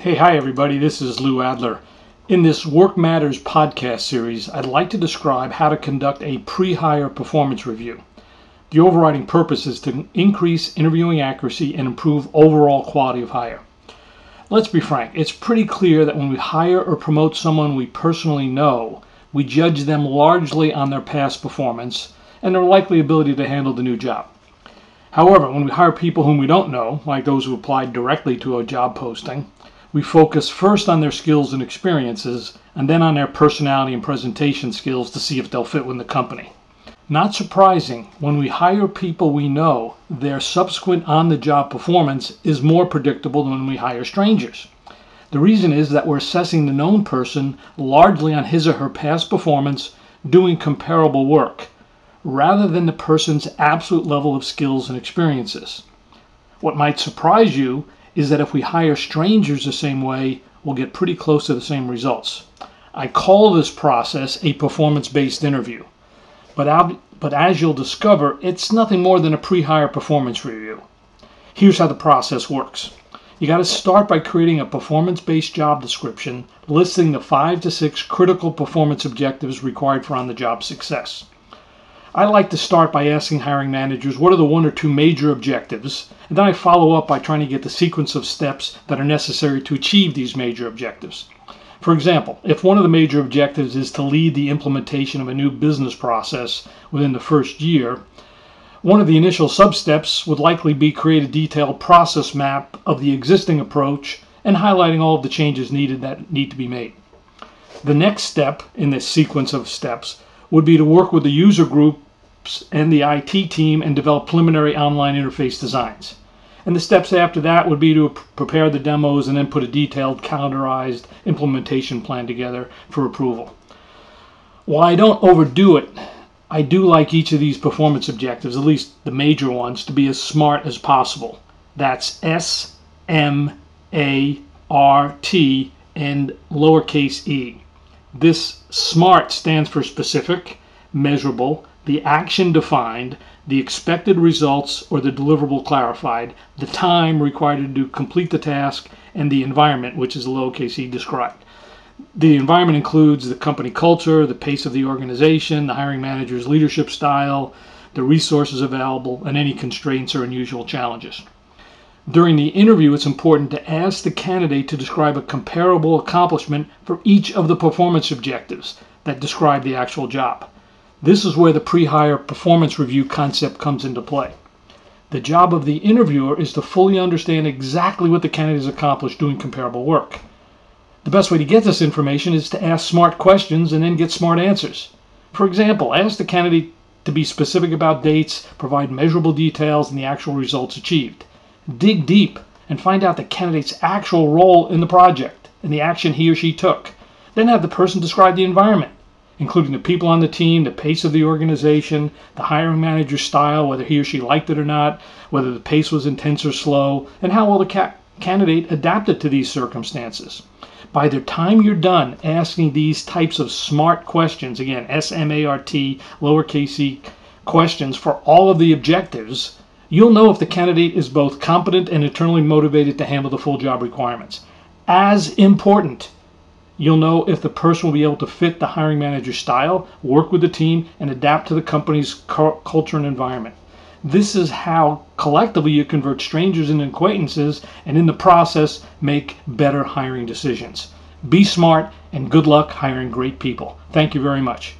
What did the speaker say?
Hey, hi, everybody. This is Lou Adler. In this Work Matters podcast series, I'd like to describe how to conduct a pre hire performance review. The overriding purpose is to increase interviewing accuracy and improve overall quality of hire. Let's be frank, it's pretty clear that when we hire or promote someone we personally know, we judge them largely on their past performance and their likely ability to handle the new job. However, when we hire people whom we don't know, like those who applied directly to a job posting, we focus first on their skills and experiences and then on their personality and presentation skills to see if they'll fit with the company. Not surprising, when we hire people we know, their subsequent on the job performance is more predictable than when we hire strangers. The reason is that we're assessing the known person largely on his or her past performance doing comparable work, rather than the person's absolute level of skills and experiences. What might surprise you is that if we hire strangers the same way, we'll get pretty close to the same results. I call this process a performance based interview. But, but as you'll discover, it's nothing more than a pre hire performance review. Here's how the process works you got to start by creating a performance based job description listing the five to six critical performance objectives required for on the job success. I like to start by asking hiring managers what are the one or two major objectives, and then I follow up by trying to get the sequence of steps that are necessary to achieve these major objectives. For example, if one of the major objectives is to lead the implementation of a new business process within the first year, one of the initial sub-steps would likely be create a detailed process map of the existing approach and highlighting all of the changes needed that need to be made. The next step in this sequence of steps would be to work with the user groups and the IT team and develop preliminary online interface designs. And the steps after that would be to prepare the demos and then put a detailed calendarized implementation plan together for approval. While I don't overdo it, I do like each of these performance objectives, at least the major ones, to be as smart as possible. That's S M A R T and lowercase e. This SMART stands for specific, measurable, the action defined, the expected results or the deliverable clarified, the time required to complete the task, and the environment, which is lowercase e described. The environment includes the company culture, the pace of the organization, the hiring manager's leadership style, the resources available, and any constraints or unusual challenges. During the interview, it's important to ask the candidate to describe a comparable accomplishment for each of the performance objectives that describe the actual job. This is where the pre hire performance review concept comes into play. The job of the interviewer is to fully understand exactly what the candidate has accomplished doing comparable work. The best way to get this information is to ask smart questions and then get smart answers. For example, ask the candidate to be specific about dates, provide measurable details, and the actual results achieved dig deep and find out the candidate's actual role in the project and the action he or she took. Then have the person describe the environment, including the people on the team, the pace of the organization, the hiring manager's style, whether he or she liked it or not, whether the pace was intense or slow, and how well the ca- candidate adapted to these circumstances. By the time you're done asking these types of smart questions, again, S M A R T, lowercase e questions for all of the objectives, You'll know if the candidate is both competent and internally motivated to handle the full job requirements. As important, you'll know if the person will be able to fit the hiring manager's style, work with the team, and adapt to the company's culture and environment. This is how collectively you convert strangers into acquaintances and in the process make better hiring decisions. Be smart and good luck hiring great people. Thank you very much.